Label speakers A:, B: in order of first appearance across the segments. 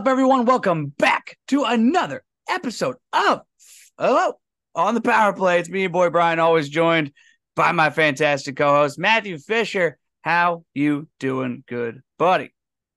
A: up, everyone? Welcome back to another episode of Hello on the Power Play. It's me, your boy Brian, always joined by my fantastic co-host Matthew Fisher. How you doing, good buddy?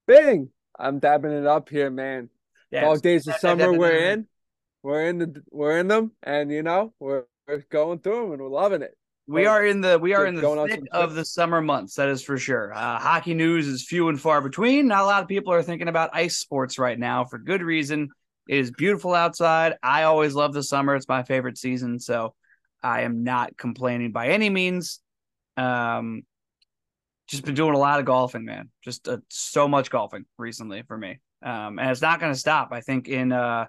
B: Bing! I'm dabbing it up here, man.
A: Yeah,
B: Dog days of summer we're in. We're in the we're in them, and you know we're, we're going through them, and we're loving it.
A: We are in the we are in the thick of the summer months. That is for sure. Uh, hockey news is few and far between. Not a lot of people are thinking about ice sports right now for good reason. It is beautiful outside. I always love the summer. It's my favorite season, so I am not complaining by any means. Um, just been doing a lot of golfing, man. Just uh, so much golfing recently for me. Um, and it's not going to stop. I think in uh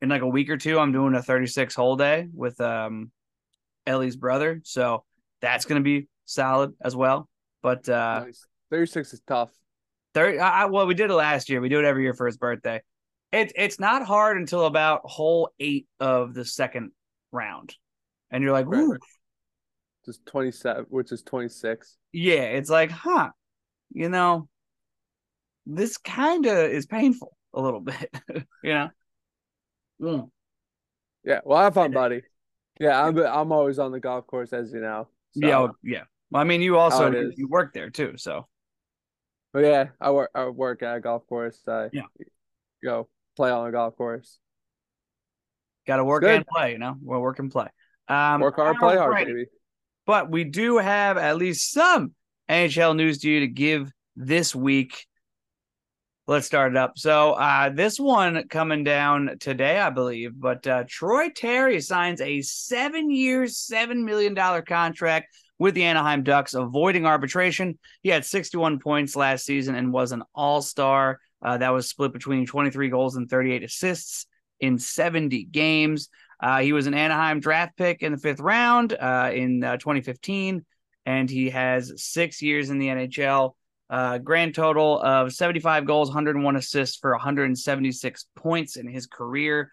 A: in like a week or two, I'm doing a 36 hole day with um Ellie's brother. So that's going to be solid as well. But uh,
B: Nice. 36 is tough.
A: 30, I, well, we did it last year. We do it every year for his birthday. It, it's not hard until about hole eight of the second round. And you're like, Ooh.
B: Just 27, which is 26.
A: yeah, it's like, huh, you know, this kind of is painful a little bit, you know? Mm.
B: Yeah, well, have fun, buddy. Yeah, I'm I'm always on the golf course, as you know. So,
A: Yeah, oh, yeah. Well, I mean, you also you, you work there too, so
B: but yeah, I work I work at a golf course. I
A: Yeah.
B: go play on a golf course.
A: got to work and play. You know, well, work and play. Um,
B: Work hard, play hard,
A: alright.
B: baby.
A: but we do have at least some NHL news to you to give this week. Let's start it up. So, uh, this one coming down today, I believe, but uh, Troy Terry signs a seven year, $7 million contract with the Anaheim Ducks, avoiding arbitration. He had 61 points last season and was an all star. Uh, that was split between 23 goals and 38 assists in 70 games. Uh, he was an Anaheim draft pick in the fifth round uh, in uh, 2015, and he has six years in the NHL. Uh, grand total of 75 goals, 101 assists for 176 points in his career.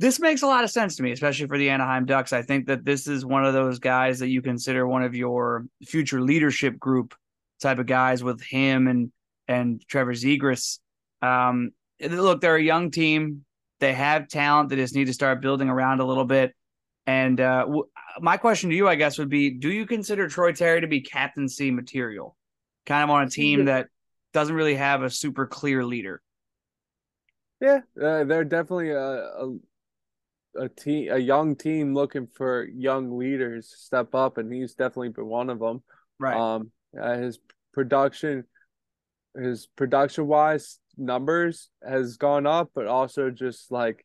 A: This makes a lot of sense to me, especially for the Anaheim Ducks. I think that this is one of those guys that you consider one of your future leadership group type of guys with him and and Trevor Zegras. Um, look, they're a young team. They have talent. They just need to start building around a little bit. And uh, w- my question to you, I guess, would be: Do you consider Troy Terry to be captaincy material, kind of on a team that doesn't really have a super clear leader?
B: Yeah, uh, they're definitely a, a a team, a young team looking for young leaders to step up, and he's definitely been one of them.
A: Right.
B: Um, uh, his production, his production wise numbers has gone up, but also just like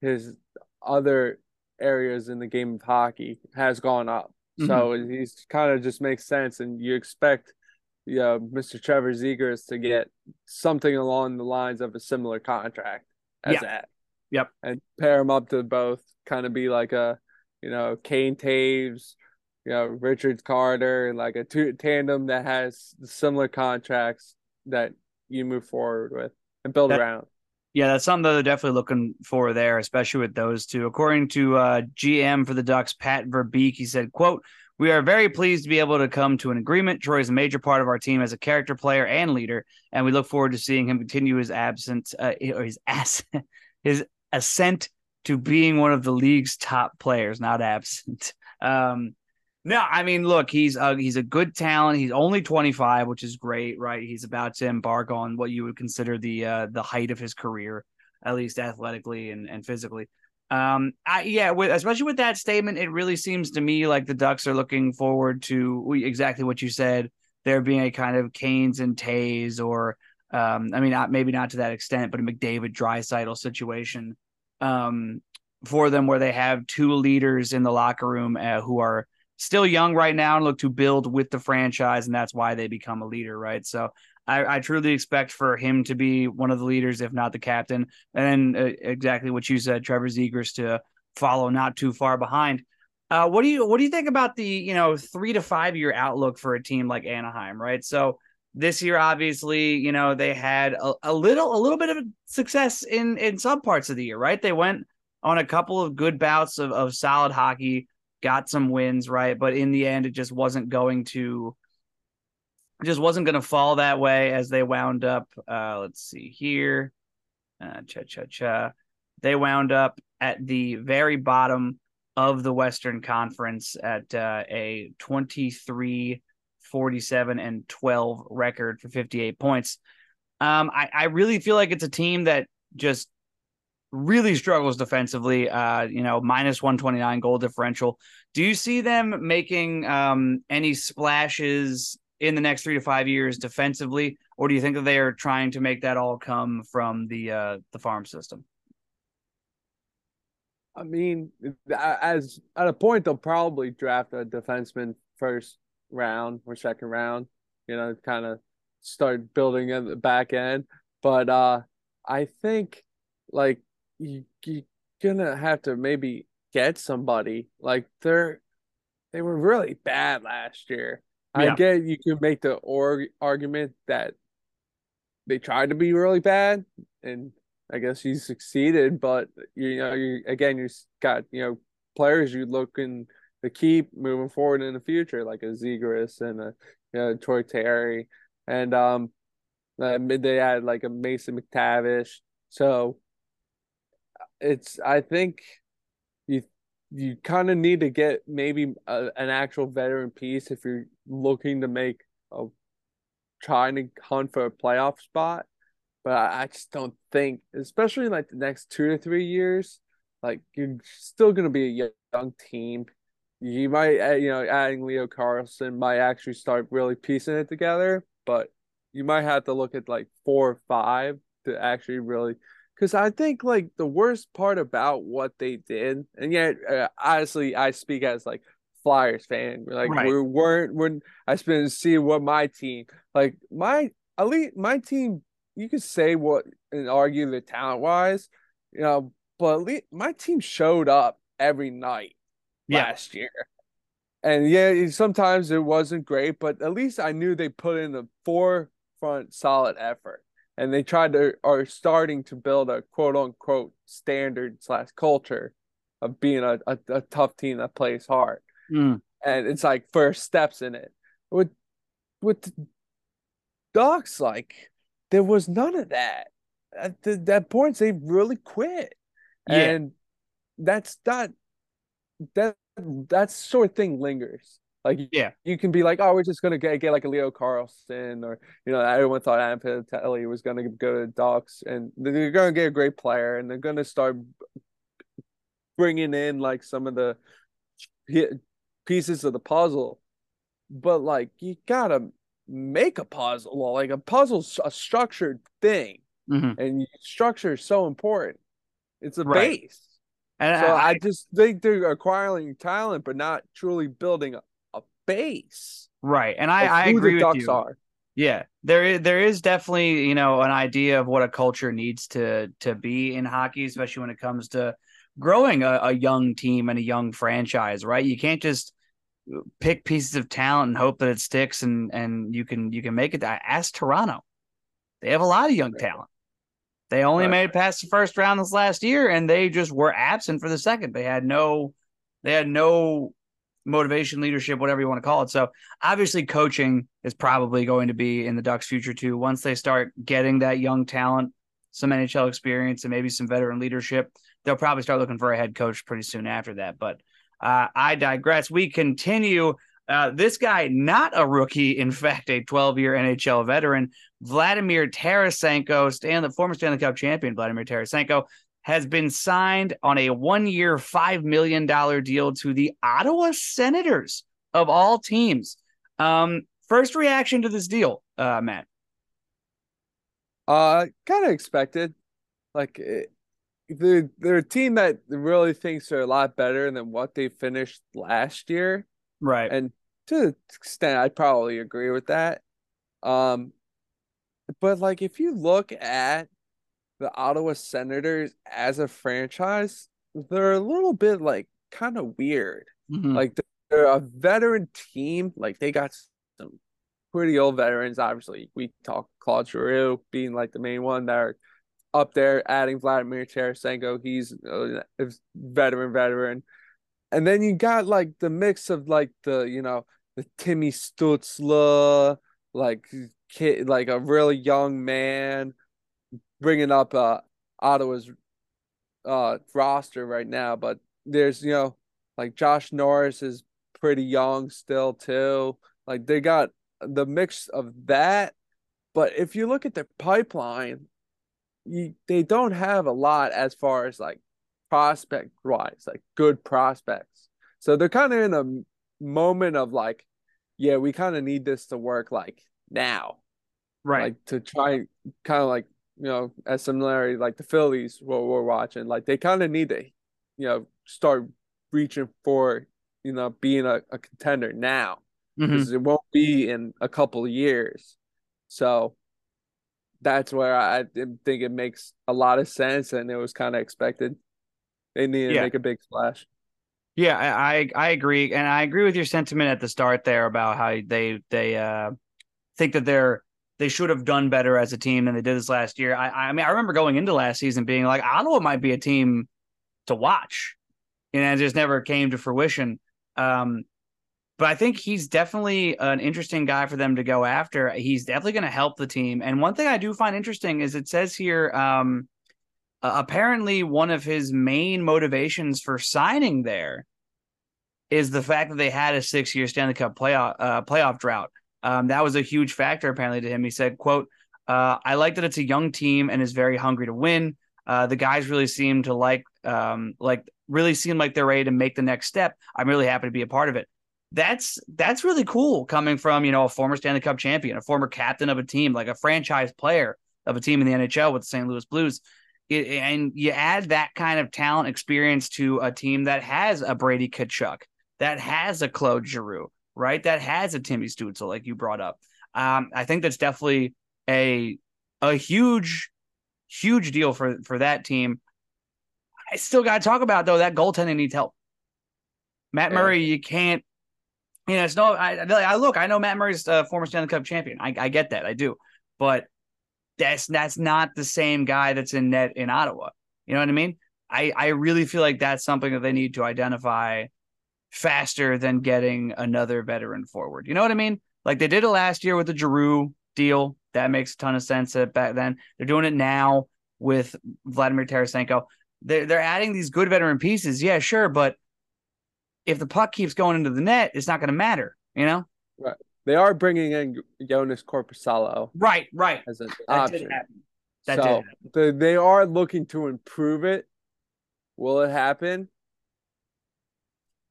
B: his other areas in the game of hockey has gone up. So he's kind of just makes sense, and you expect, you know, Mr. Trevor Zegras to get something along the lines of a similar contract as
A: Yeah.
B: that.
A: Yep.
B: And pair them up to both kind of be like a, you know, Kane Toews, you know, Richard Carter, like a two tandem that has similar contracts that you move forward with and build
A: That-
B: around.
A: Yeah, that's something that they're definitely looking for there, especially with those two. According to uh, GM for the Ducks, Pat Verbeek, he said, "quote We are very pleased to be able to come to an agreement. Troy is a major part of our team as a character player and leader, and we look forward to seeing him continue his absence uh, or his ass his ascent to being one of the league's top players, not absent." Um, no, I mean, look, he's a, he's a good talent. He's only 25, which is great, right? He's about to embark on what you would consider the uh, the height of his career, at least athletically and, and physically. Um, I, yeah, with especially with that statement, it really seems to me like the Ducks are looking forward to exactly what you said. There being a kind of Canes and Toews, or um, I mean, not maybe not to that extent, but a McDavid Draisaitl situation um, for them, where they have two leaders in the locker room uh, who are still young right now and look to build with the franchise, and that's why they become a leader, right? So I, I truly expect for him to be one of the leaders, if not the captain, and uh, exactly what you said, Trevor Zegras to follow not too far behind. Uh, what do you what do you think about the you know three to five year outlook for a team like Anaheim, right? So this year, obviously, you know they had a, a little a little bit of success in in some parts of the year, right? They went on a couple of good bouts of, of solid hockey got some wins, right? But in the end, it just wasn't going to just wasn't going to fall that way as they wound up. Uh, let's see here. uh, cha cha cha. They wound up at the very bottom of the Western Conference at uh, a 23, 47, and 12 record for 58 points. Um, I, I really feel like it's a team that just really struggles defensively. Uh, you know, minus 129 goal differential. Do you see them making um, any splashes in the next three to five years defensively, or do you think that they are trying to make that all come from the uh, the farm system?
B: I mean, as at a point they'll probably draft a defenseman first round or second round. You know, kind of start building in the back end. But uh, I think like you you gonna have to maybe get somebody like they're they were really bad last year. Yeah. I get you can make the org argument that they tried to be really bad and I guess he succeeded, but you know, you again, you got you know players you looking to keep moving forward in the future, like a Zegras and a you know Troy Terry, and um, uh, they had like a Mason McTavish. So it's I think you kind of need to get maybe a, an actual veteran piece if you're looking to make a trying to hunt for a playoff spot but I, I just don't think, especially like the next two to three years, like you're still going to be a young team. You might, uh, you know, adding Leo Carlsson might actually start really piecing it together, but you might have to look at like four or five to actually really because I think like the worst part about what they did, and yet uh, honestly, I speak as like Flyers fan. Like right. we weren't when I spent see what my team like my at least my team you could say what and argue the talent wise, you know, but at least my team showed up every night yeah. last year. And yeah, sometimes it wasn't great, but at least I knew they put in a forefront solid effort. And they tried to are starting to build a quote unquote standard slash culture of being a, a, a, tough team that plays hard. Mm. And it's like first steps in it. With with Ducks, like there was none of that. At the, that point, they really quit, yeah. and that's not that that sort of thing lingers. Like
A: yeah,
B: you can be like, oh, we're just gonna get, get like a Leo Carlsson, or you know, everyone thought Adam Fantilli was gonna go to Ducks, and they're gonna get a great player, and they're gonna start bringing in like some of the pieces of the puzzle. But like, you gotta make a puzzle. Like a puzzle's a structured thing, mm-hmm. and structure is so important. It's a right. base. And so I, I, just think they're acquiring talent, but not truly building base.
A: Right, and I, I agree with Ducks you. Are. Yeah, there is there is definitely you know an idea of what a culture needs to to be in hockey, especially when it comes to growing a, a young team and a young franchise. Right, you can't just pick pieces of talent and hope that it sticks and and you can you can make it. Ask Toronto; they have a lot of young talent. They only right. made it past the first round this last year, and they just were absent for the second. They had no, they had no motivation, leadership, whatever you want to call it. So obviously, coaching is probably going to be in the Ducks' future too. Once they start getting that young talent, some NHL experience, and maybe some veteran leadership, they'll probably start looking for a head coach pretty soon after that. But uh, I digress. We continue. Uh, this guy, not a rookie, in fact, a 12 year NHL veteran, Vladimir Tarasenko, stand, the former Stanley Cup champion, Vladimir Tarasenko, has been signed on a one year, $5 million deal to the Ottawa Senators of all teams. Um, first reaction to this deal, uh, Matt?
B: Uh, kind of expected. Like, it, they're, they're a team that really thinks they're a lot better than what they finished last year.
A: Right.
B: And to an extent, I'd probably agree with that. Um, but like if you look at the Ottawa Senators as a franchise, they're a little bit like kind of weird. Mm-hmm. Like they're a veteran team. Like they got some pretty old veterans. Obviously, we talk Claude Giroux being like the main one that are up there, adding Vladimir Tarasenko. He's a veteran, veteran. And then you got like the mix of like the, you know, the Timmy Stützle, like kid, like a really young man, bringing up uh Ottawa's uh roster right now, but there's you know like Josh Norris is pretty young still too. Like they got the mix of that, but if you look at their pipeline, you they don't have a lot as far as like prospect wise, like good prospects. So they're kind of in a moment of like, yeah, we kind of need this to work like now,
A: right?
B: Like to try kind of like you know as similarity like the Phillies what we're watching, like they kind of need to, you know, start reaching for you know being a, a contender now because mm-hmm. it won't be in a couple of years. So that's where I think it makes a lot of sense, and it was kind of expected. They need to yeah. make a big splash.
A: Yeah, I I agree, and I agree with your sentiment at the start there about how they they uh, think that they're they should have done better as a team than they did this last year. I I mean I remember going into last season being like Ottawa might be a team to watch, and it just never came to fruition. Um, but I think he's definitely an interesting guy for them to go after. He's definitely going to help the team. And one thing I do find interesting is it says here um, apparently one of his main motivations for signing there is the fact that they had a six-year Stanley Cup playoff uh, playoff drought. Um, that was a huge factor apparently to him. He said, "quote uh, I like that it's a young team and is very hungry to win. Uh, the guys really seem to like um, like really seem like they're ready to make the next step. I'm really happy to be a part of it." That's that's really cool coming from you know a former Stanley Cup champion, a former captain of a team, like a franchise player of a team in the NHL with the St. Louis Blues it, and you add that kind of talent experience to a team that has a Brady Tkachuk, that has a Claude Giroux, right? That has a Timmy Stützle, like you brought up. Um, I think that's definitely a a huge, huge deal for for that team. I still got to talk about though that goaltending needs help. Matt Murray, you can't. You know, it's no. I, I look. I know Matt Murray's a former Stanley Cup champion. I, I get that. I do, but that's that's not the same guy that's in net in Ottawa. You know what I mean? I I really feel like that's something that they need to identify faster than getting another veteran forward. You know what I mean? Like they did it last year with the Giroux deal. That makes a ton of sense. That back then, they're doing it now with Vladimir Tarasenko. They're they're adding these good veteran pieces. Yeah, sure, but if the puck keeps going into the net, it's not going to matter. You know?
B: Right. They are bringing in Joonas Korpisalo.
A: Right, right.
B: As an that option. That so they, they are looking to improve it. Will it happen?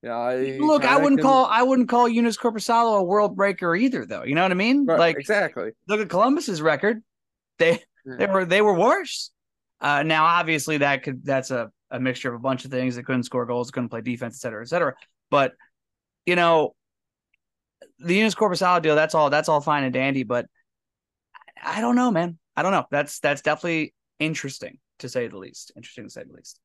A: Yeah, I, look, I wouldn't can... call I wouldn't call Joonas Korpisalo a world breaker either, though. You know what I mean?
B: Right,
A: like
B: exactly.
A: Look at Columbus's record; they yeah. they were they were worse. Uh, now, obviously, that could that's a, a mixture of a bunch of things. They couldn't score goals, couldn't play defense, et cetera, et cetera. But you know, the Joonas Korpisalo deal, that's all that's all fine and dandy, but I don't know, man. I don't know. That's that's definitely interesting to say the least. Interesting to say the least.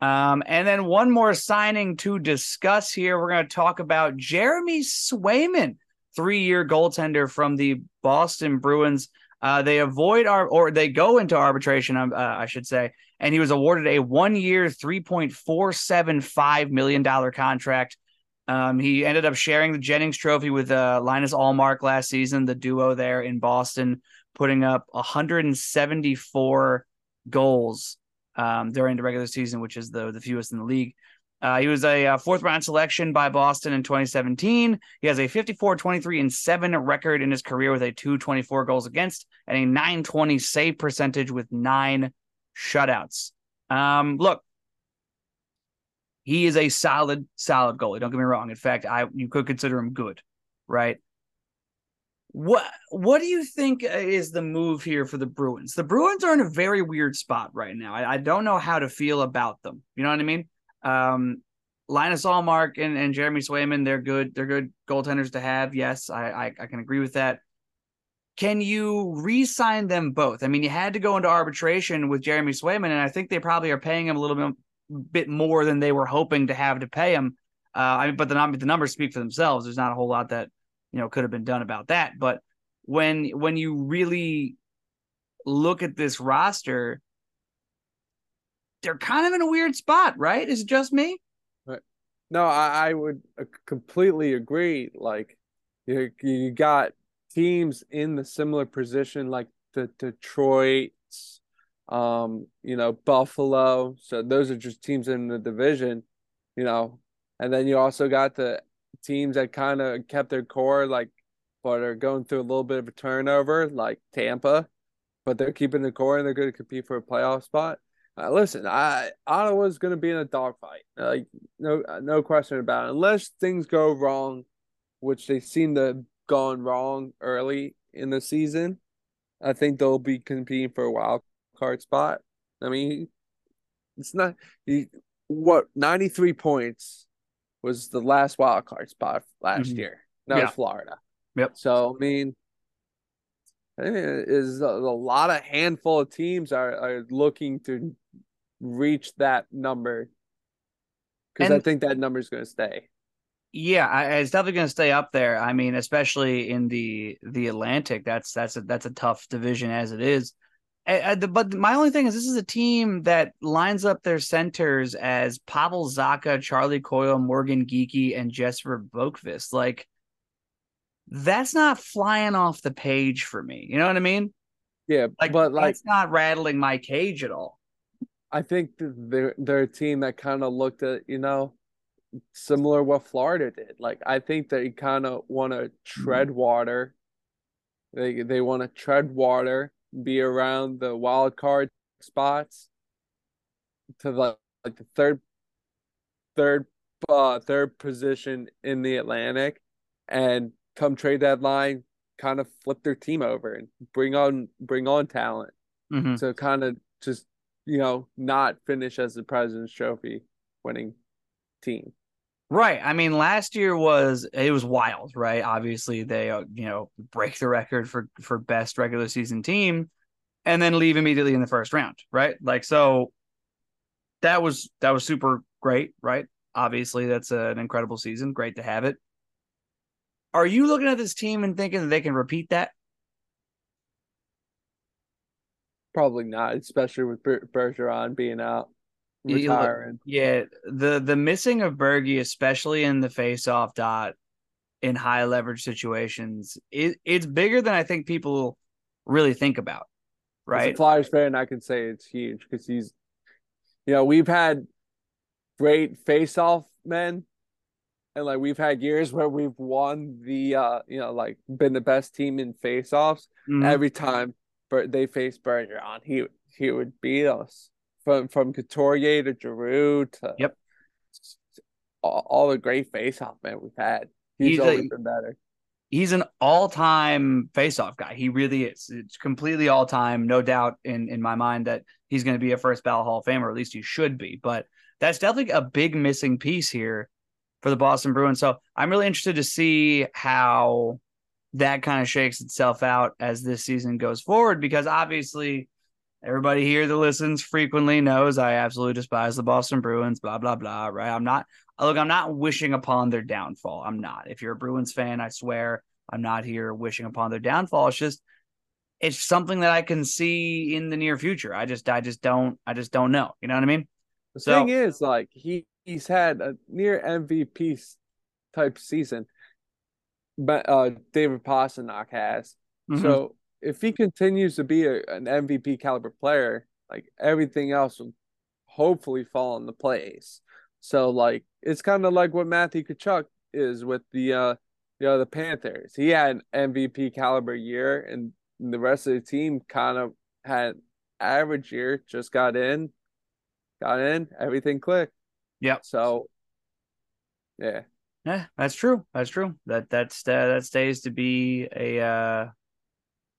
A: Um, and then one more signing to discuss here. We're going to talk about Jeremy Swayman, three-year goaltender from the Boston Bruins. Uh, they avoid our or they go into arbitration, um, uh, I should say, and he was awarded a one-year, three point four seven five million dollar contract um, he ended up sharing the Jennings Trophy with uh, Linus Ullmark last season, the duo there in Boston, putting up 174 goals um, during the regular season, which is the the fewest in the league. Uh, he was a, uh, fourth round selection by Boston in 2017. He has a 54 23 and 7 record in his career with a 224 goals against and a 920 save percentage with nine shutouts. Um, look, he is a solid, solid goalie. Don't get me wrong. In fact, I you could consider him good, right? What What do you think uh, is the move here for the Bruins? The Bruins are in a very weird spot right now. I, I don't know how to feel about them. You know what I mean? Um, Linus Ullmark and, and Jeremy Swayman, they're good. They're good goaltenders to have. Yes, I, I, I can agree with that. Can you re-sign them both? I mean, you had to go into arbitration with Jeremy Swayman, and I think they probably are paying him a little bit bit more than they were hoping to have to pay him. Uh, I mean, but the, the numbers speak for themselves. There's not a whole lot that you know could have been done about that. But when when you really look at this roster, they're kind of in a weird spot, right? Is it just me?
B: Right. No, I, I would uh, completely agree. Like you, you got teams in the similar position, like the Detroit's, um, you know, Buffalo. So those are just teams in the division, you know. And then you also got the teams that kind of kept their core, like, but are going through a little bit of a turnover, like Tampa, but they're keeping the core and they're going to compete for a playoff spot. Uh, listen, I Ottawa's going to be in a dogfight, like no no question about it. Unless things go wrong, which they seem to have gone wrong early in the season, I think they'll be competing for a wild card spot. I mean, it's not he, what ninety three points was the last wild card spot last mm-hmm. year. That yeah. was Florida.
A: Yep.
B: So I mean, is a, a lot of handful of teams are, are looking to reach that number because I think that number is going to stay.
A: Yeah, I, it's definitely going to stay up there. I mean, especially in the the Atlantic, that's that's a that's a tough division as it is. I, I, but my only thing is, this is a team that lines up their centers as Pavel Zacha, Charlie Coyle, Morgan Geekie, and Jesper Boqvist. Like, that's not flying off the page for me. You know what I mean?
B: Yeah,
A: like,
B: but like,
A: it's not rattling my cage at all.
B: I think they're they're a team that kind of looked at you know similar what Florida did. Like I think they kind of want to mm-hmm. tread water. They they want to tread water, be around the wild card spots to the like the third third uh third position in the Atlantic and come trade deadline kind of flip their team over and bring on bring on talent.
A: Mm-hmm.
B: So kind of just you know, not finish as the President's Trophy winning team.
A: Right. I mean, last year was it was wild, right? Obviously, they uh, you know break the record for for best regular season team, and then leave immediately in the first round, right? Like so, that was that was super great, right? Obviously, that's an incredible season. Great to have it. Are you looking at this team and thinking that they can repeat that?
B: Probably not, especially with Bergeron being out, retiring.
A: Yeah, the the missing of Bergie, especially in the face-off dot in high leverage situations, it, it's bigger than I think people really think about. Right, As
B: a Flyers fan, I can say it's huge because he's, you know, we've had great face-off men and like we've had years where we've won the uh you know like been the best team in face-offs mm-hmm. every time but they faced Bergeron, he he would beat us from from Couturier to Giroux to
A: yep
B: all, all the great face-off man we've had. He's, he's always a, been better.
A: He's an all-time face-off guy. He really is. It's completely all-time, no doubt in in my mind that he's going to be a first ballot Hall of Famer, or at least he should be. But that's definitely a big missing piece here for the Boston Bruins. So I'm really interested to see how that kind of shakes itself out as this season goes forward because obviously everybody here that listens frequently knows I absolutely despise the Boston Bruins, blah, blah, blah. Right. I'm not, look, I'm not wishing upon their downfall. I'm not. If you're a Bruins fan, I swear I'm not here wishing upon their downfall. It's just, it's something that I can see in the near future. I just, I just don't, I just don't know. You know what I mean?
B: The so, thing is, like, he, he's had a near MVP type season but uh, David Pastrnak has. Mm-hmm. So if he continues to be a, an MVP caliber player, like everything else will hopefully fall into place. So like it's kind of like what Matthew Tkachuk is with the uh you know the Panthers. He had an MVP caliber year and the rest of the team kind of had average year, just got in, got in, everything clicked.
A: Yeah.
B: So yeah.
A: Yeah, that's true. That's true. That that's uh, that stays to be a uh,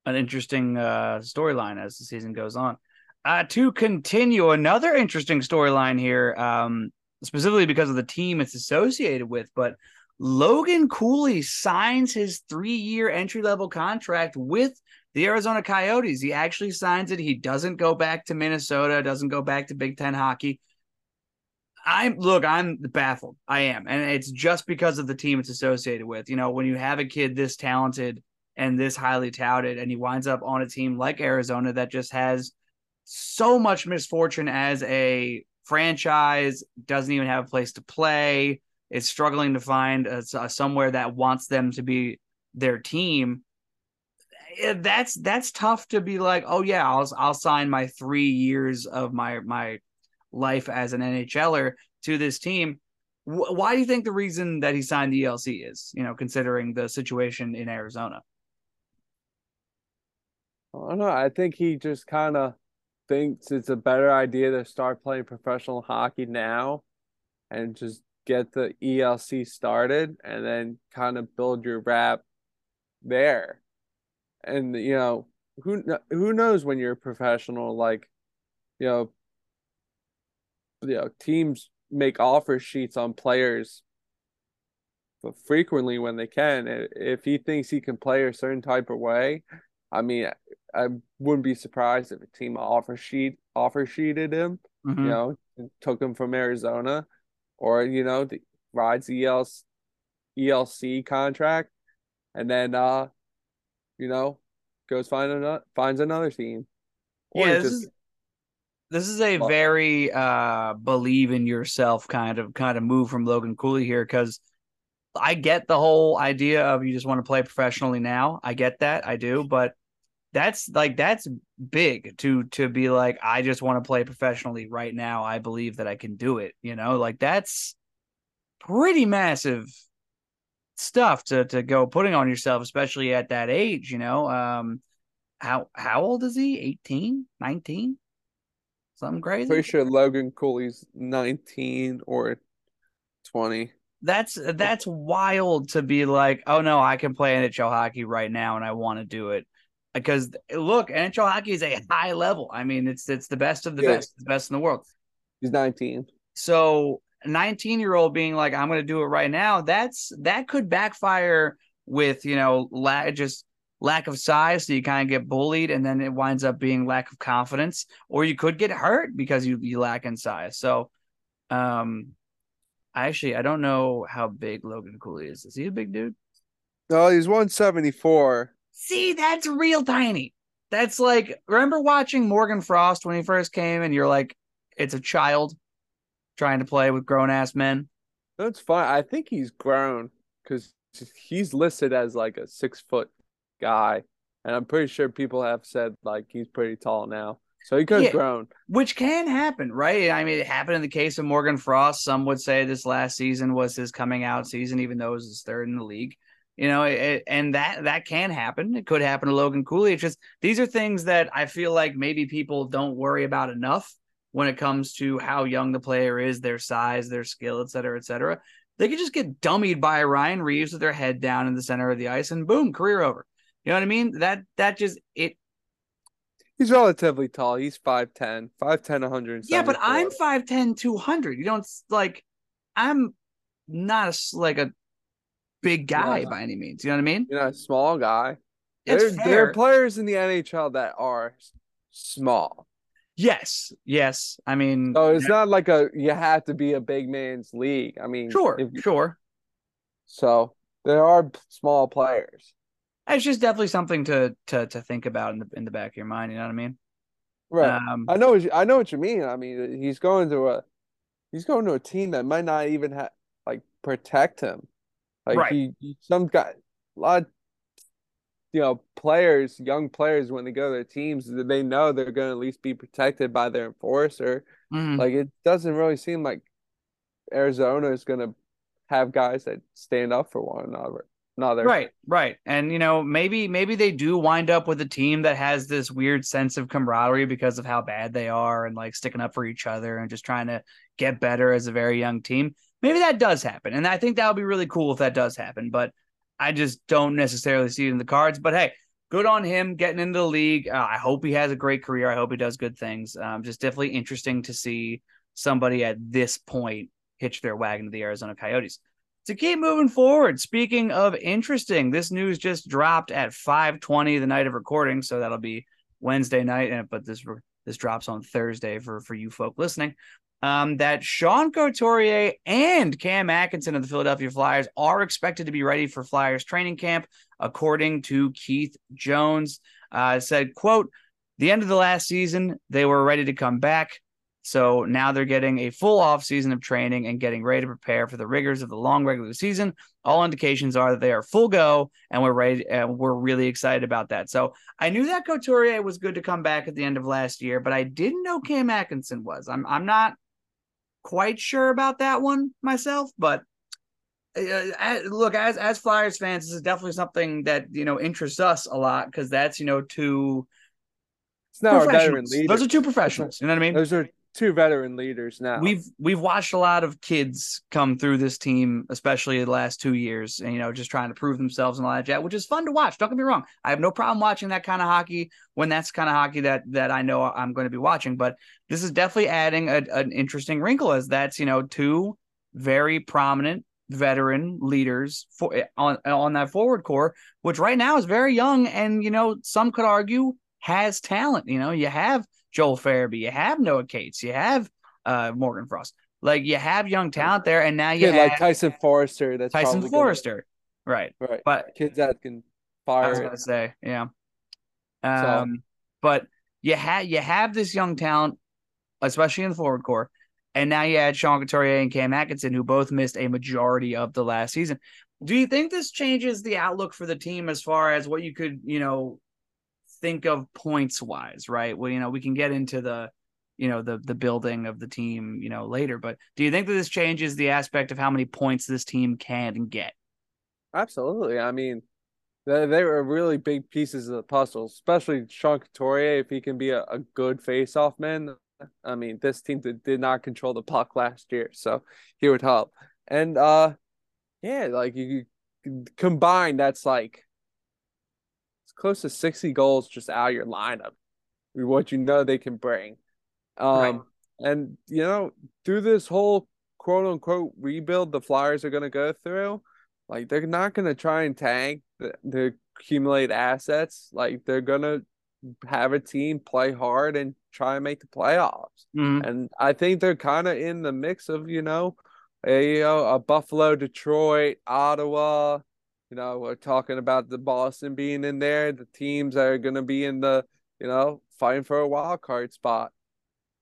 A: an interesting uh, storyline as the season goes on. Uh, to continue, another interesting storyline here, um, specifically because of the team it's associated with, but Logan Cooley signs his three-year entry-level contract with the Arizona Coyotes. He actually signs it. He doesn't go back to Minnesota, doesn't go back to Big Ten hockey. I'm look, I'm baffled. I am. And it's just because of the team it's associated with. You know, when you have a kid this talented and this highly touted and he winds up on a team like Arizona that just has so much misfortune as a franchise, doesn't even have a place to play, is struggling to find a, a, somewhere that wants them to be their team. eh, that's that's tough to be like, oh yeah, I'll I'll sign my three years of my my life as an NHLer to this team. Why do you think the reason that he signed the ELC is? You know, considering the situation in Arizona.
B: I don't know. I think he just kind of thinks it's a better idea to start playing professional hockey now and just get the ELC started and then kind of build your rap there. And you know, who who knows when you're a professional like you know you know teams make offer sheets on players but frequently when they can. If he thinks he can play a certain type of way, I mean, I wouldn't be surprised if a team offer sheet offer sheeted him, mm-hmm. you know, took him from Arizona, or you know, the, rides the ELC, ELC contract, and then uh, you know, goes find another finds another team.
A: Or yeah, this, just, is, this is a well, very uh believe in yourself kind of kind of move from Logan Cooley here because I get the whole idea of you just want to play professionally now. I get that, I do, but that's like that's big to to be like I just want to play professionally right now. I believe that I can do it, you know? Like that's pretty massive stuff to to go putting on yourself especially at that age, you know. Um how how old is he? 18, 19? Something crazy.
B: Pretty sure Logan Cooley's 19 or 20
A: that's that's wild to be like, oh no, I can play NHL hockey right now and I want to do it. Because look, NHL hockey is a high level. I mean, it's it's the best of the best, the best in the world.
B: He's 19.
A: So 19 year old being like, I'm gonna do it right now, that's that could backfire with, you know, la- just lack of size, so you kind of get bullied, and then it winds up being lack of confidence, or you could get hurt because you you lack in size. So um I actually I don't know how big Logan Cooley is. Is he a big dude?
B: No, he's 174.
A: See, that's real tiny. That's like remember watching Morgan Frost when he first came and you're like, it's a child trying to play with grown ass men.
B: That's fine. I think he's grown because he's listed as like a six foot guy. And I'm pretty sure people have said like he's pretty tall now. So he could have yeah, grown.
A: Which can happen, right? I mean, it happened in the case of Morgan Frost. Some would say this last season was his coming out season, even though it was his third in the league. You know, it, and that that can happen. It could happen to Logan Cooley. It's just these are things that I feel like maybe people don't worry about enough when it comes to how young the player is, their size, their skill, et cetera, et cetera. They could just get dummied by Ryan Reaves with their head down in the center of the ice, and boom, career over. You know what I mean? That that just it
B: He's relatively tall. He's 5'10, 5'10, 100.
A: Yeah, but I'm 5'10, 200. You don't like, I'm not a, like a big guy yeah. by any means. You know what I mean?
B: You're not a small guy. There, there are players in the NHL that are small.
A: Yes, yes. I mean,
B: so it's not like a you have to be a big man's league. I mean,
A: sure, if, sure.
B: So there are small players
A: it's just definitely something to to to think about in the in the back of your mind. You know what I mean?
B: Right. Um, I know. I know what you mean. I mean, he's going to a he's going to a team that might not even have like protect him. Like right. he, some guy, a lot, of, you know, players, young players, when they go to their teams, they know they're going to at least be protected by their enforcer. Mm-hmm. Like it doesn't really seem like Arizona is going to have guys that stand up for one another another.
A: Right, right. And you know, maybe maybe they do wind up with a team that has this weird sense of camaraderie because of how bad they are and like sticking up for each other and just trying to get better as a very young team. Maybe that does happen. And I think that would be really cool if that does happen, but I just don't necessarily see it in the cards. But hey, good on him getting into the league. Uh, I hope he has a great career. I hope he does good things. Um, just definitely interesting to see somebody at this point hitch their wagon to the Arizona Coyotes to keep moving forward. Speaking of interesting, this news just dropped at 5:20 the night of recording, so that'll be Wednesday night. But this this drops on Thursday for for you folk listening. Um, that Sean Couturier and Cam Atkinson of the Philadelphia Flyers are expected to be ready for Flyers training camp, according to Keith Jones. Uh, said, "quote." The end of the last season, they were ready to come back. So now they're getting a full off season of training and getting ready to prepare for the rigors of the long regular season, all indications are that they are full go, and we're ready. And we're really excited about that. So I knew that Couturier was good to come back at the end of last year, but I didn't know Cam Atkinson was. I'm I'm not quite sure about that one myself, but uh, look, as as Flyers fans, this is definitely something that you know interests us a lot because that's you know two.
B: It's not our veteran leaders.
A: Those are two professionals. You know what I mean?
B: Those are two veteran leaders now.
A: We've we've watched a lot of kids come through this team, especially the last two years, and you know, just trying to prove themselves and all that jazz, which is fun to watch. Don't get me wrong. I have no problem watching that kind of hockey when that's kind of hockey that that I know I'm going to be watching. But this is definitely adding a, an interesting wrinkle as that's you know two very prominent veteran leaders for on on that forward core, which right now is very young, and you know some could argue has talent. You know, you have Joel Farabee, you have Noah Cates, you have uh, Morgan Frost. Like you have young talent there, and now you
B: yeah,
A: have
B: like Tyson Foerster. That's
A: Tyson gonna... right?
B: Right.
A: But
B: kids that can fire. I
A: was gonna say, yeah. Um, so. but you have you have this young talent, especially in the forward core, and now you add Sean Couturier and Cam Atkinson, who both missed a majority of the last season. Do you think this changes the outlook for the team as far as what you could, you know, think of points wise, right? Well, you know, we can get into the, you know, the the building of the team, you know, later. But do you think that this changes the aspect of how many points this team can get?
B: Absolutely. I mean, they, were really big pieces of the puzzle, especially Sean Couturier. If he can be a, a good face-off man, I mean, this team did, did not control the puck last year, so he would help. And uh, yeah, like you, you combine, that's like close to sixty goals just out of your lineup. What you know they can bring, um, right. and you know through this whole quote unquote rebuild the Flyers are going to go through, like they're not going to try and tank the, the accumulate assets. Like they're going to have a team play hard and try and make the playoffs.
A: Mm-hmm.
B: And I think they're kind of in the mix of, you know, a, a Buffalo, Detroit, Ottawa. You know, we're talking about the Boston being in there, the teams that are going to be in the, you know, fighting for a wild card spot.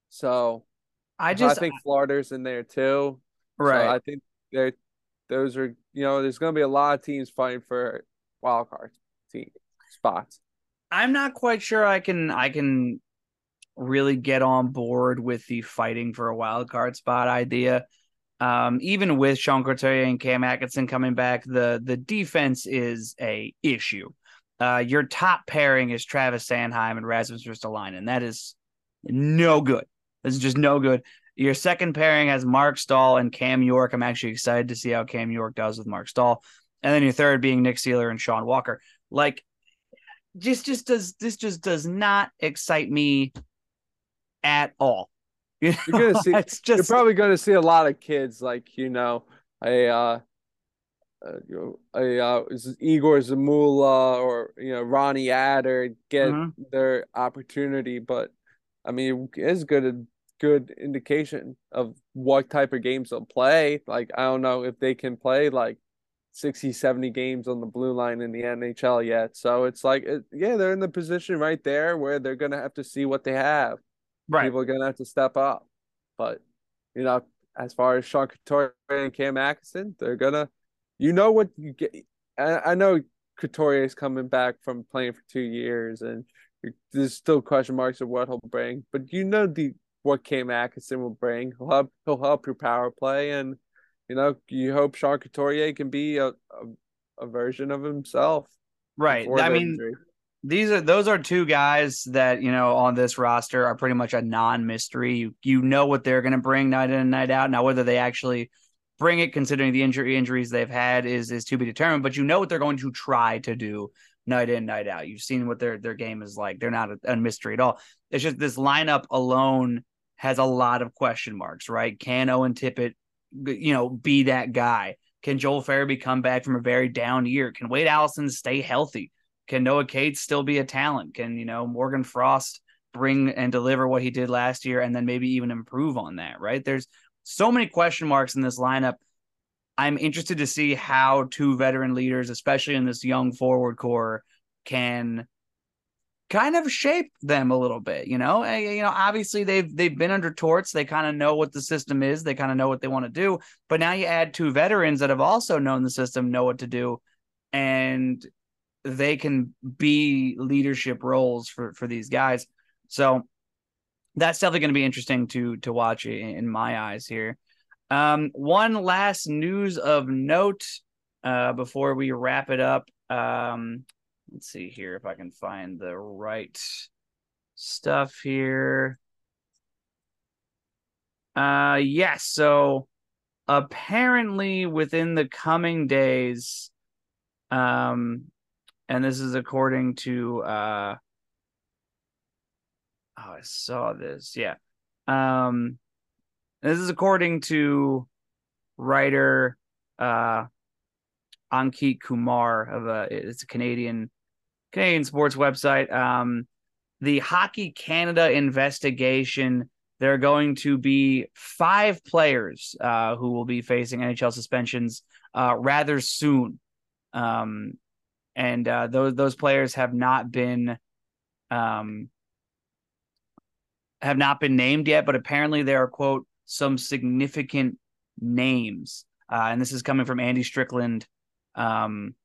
B: So
A: I just
B: I think Florida's in there too.
A: Right.
B: So I think they're those are you know, there's gonna be a lot of teams fighting for wild card team spots.
A: I'm not quite sure I can I can really get on board with the fighting for a wild card spot idea. Um, even with Sean Couturier and Cam Atkinson coming back, the the defense is a issue. Uh, your top pairing is Travis Sanheim and Rasmus Ristolainen. And that is no good. This is just no good. Your second pairing has Marc Staal and Cam York. I'm actually excited to see how Cam York does with Marc Staal. And then your third being Nick Seeler and Sean Walker. Like, just just does this just does not excite me at all.
B: You know? You're gonna see. it's just, you're probably gonna see a lot of kids like you know a uh, uh a uh, Egor Zamula or you know Ronnie Attard get mm-hmm. their opportunity, but I mean it's good a good indication of what type of games they'll play. Like I don't know if they can play like 60, 70 games on the blue line in the NHL yet. So it's like, it, yeah, they're in the position right there where they're going to have to see what they have.
A: Right.
B: People are going to have to step up. But, you know, as far as Sean Couturier and Cam Atkinson, they're going to, you know what you get. I, I know Couturier is coming back from playing for two years and there's still question marks of what he'll bring, but you know the what Cam Atkinson will bring. He'll help, he'll help your power play and you know, you hope Sean Couturier can be a, a, a version of himself.
A: Right. I mean, injury. These are those are two guys that you know on this roster are pretty much a non-mystery. You you know what they're going to bring night in and night out. Now whether they actually bring it, considering the injury injuries they've had, is is to be determined. But you know what they're going to try to do night in night out. You've seen what their their game is like. They're not a, a mystery at all. It's just this lineup alone has a lot of question marks. Right? Can Owen Tippett you know, be that guy? Can Joel Farabee come back from a very down year? Can Wade Allison stay healthy? Can Noah Cates still be a talent? Can, you know, Morgan Frost bring and deliver what he did last year and then maybe even improve on that, right? There's so many question marks in this lineup. I'm interested to see how two veteran leaders, especially in this young forward core, can kind of shape them a little bit. You know, eh, you know, obviously they've they've been under torts. They kind of know what the system is. They kind of know what they want to do. But now you add two veterans that have also known the system, know what to do, and they can be leadership roles for for these guys. So that's definitely going to be interesting to to watch in, my eyes here. Um, one last news of note uh, before we wrap it up. Um, let's see here if I can find the right stuff here. Uh yes, so apparently within the coming days um and this is according to uh oh I saw this. Yeah. Um this is according to writer uh Ankit Kumar of a it's a Canadian Canadian sports website. Um, the Hockey Canada investigation. There are going to be five players uh, who will be facing NHL suspensions uh, rather soon, um, and uh, those those players have not been um, have not been named yet. But apparently, there are quote some significant names, uh, and this is coming from Andy Strickland, um,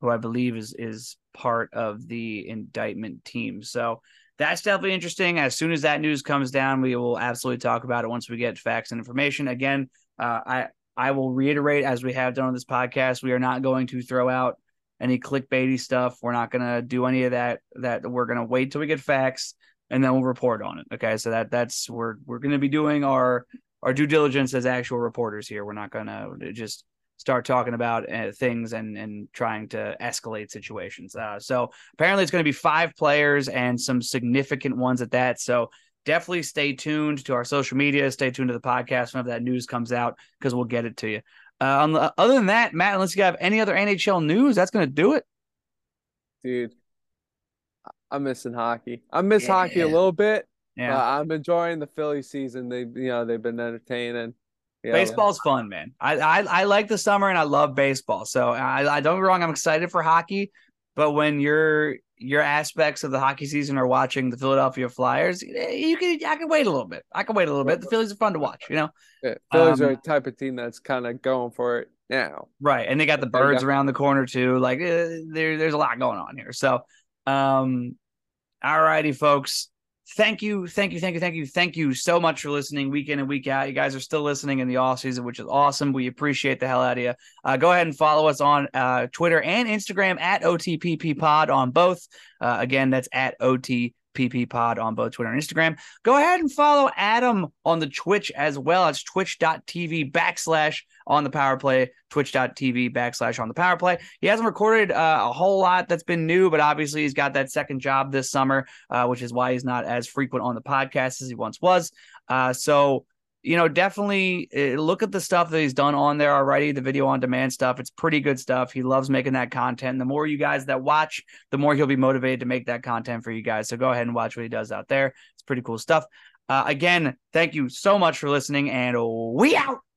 A: who I believe is is part of the indictment team. So that's definitely interesting. As soon as that news comes down, we will absolutely talk about it once we get facts and information. Again, uh, I I will reiterate as we have done on this podcast, we are not going to throw out any clickbaity stuff. We're not to do any of that. That we're to wait till we get facts and then we'll report on it. Okay, so that that's we're we're to be doing our our due diligence as actual reporters here. We're not to just start talking about uh, things and and trying to escalate situations. Uh, so apparently, it's going to be five players and some significant ones at that. So definitely stay tuned to our social media. Stay tuned to the podcast whenever that news comes out because we'll get it to you. Uh, the, other than that, Matt, unless you have any other NHL news, that's going to do it.
B: Dude, I'm missing hockey. I miss yeah. hockey a little bit. Yeah, I'm enjoying the Philly season. They, you know, they've been entertaining.
A: Yeah, Baseball's fun, man. I, I I like the summer and I love baseball. So I, I don't get wrong. I'm excited for hockey, but when your your aspects of the hockey season are watching the Philadelphia Flyers, eh, you can I can wait a little bit. I can wait a little bit. The Phillies are fun to watch. You know,
B: yeah, Phillies um, are a type of team that's kind of going for it now.
A: Right, and they got the birds got- around the corner too. Like uh, there, there's a lot going on here. So, um, all righty, folks thank you, thank you, thank you, thank you, thank you so much for listening week in and week out. You guys are still listening in the off season, which is awesome. We appreciate the hell out of you. Uh, go ahead and follow us on uh, Twitter and Instagram at OTPP Pod on both. Uh, again, that's at OTPP PP Pod on both Twitter and Instagram. Go ahead and follow Adam on the Twitch as well. It's twitch.tv backslash on the power play, twitch.tv backslash on the power play. He hasn't recorded uh, a whole lot that's been new, but obviously he's got that second job this summer, uh, which is why he's not as frequent on the podcast as he once was. Uh, so you know, definitely uh, look at the stuff that he's done on there already, the video on demand stuff. It's pretty good stuff. He loves making that content. The more you guys that watch, the more he'll be motivated to make that content for you guys. So go ahead and watch what he does out there. It's pretty cool stuff. Uh, again, thank you so much for listening, and we out.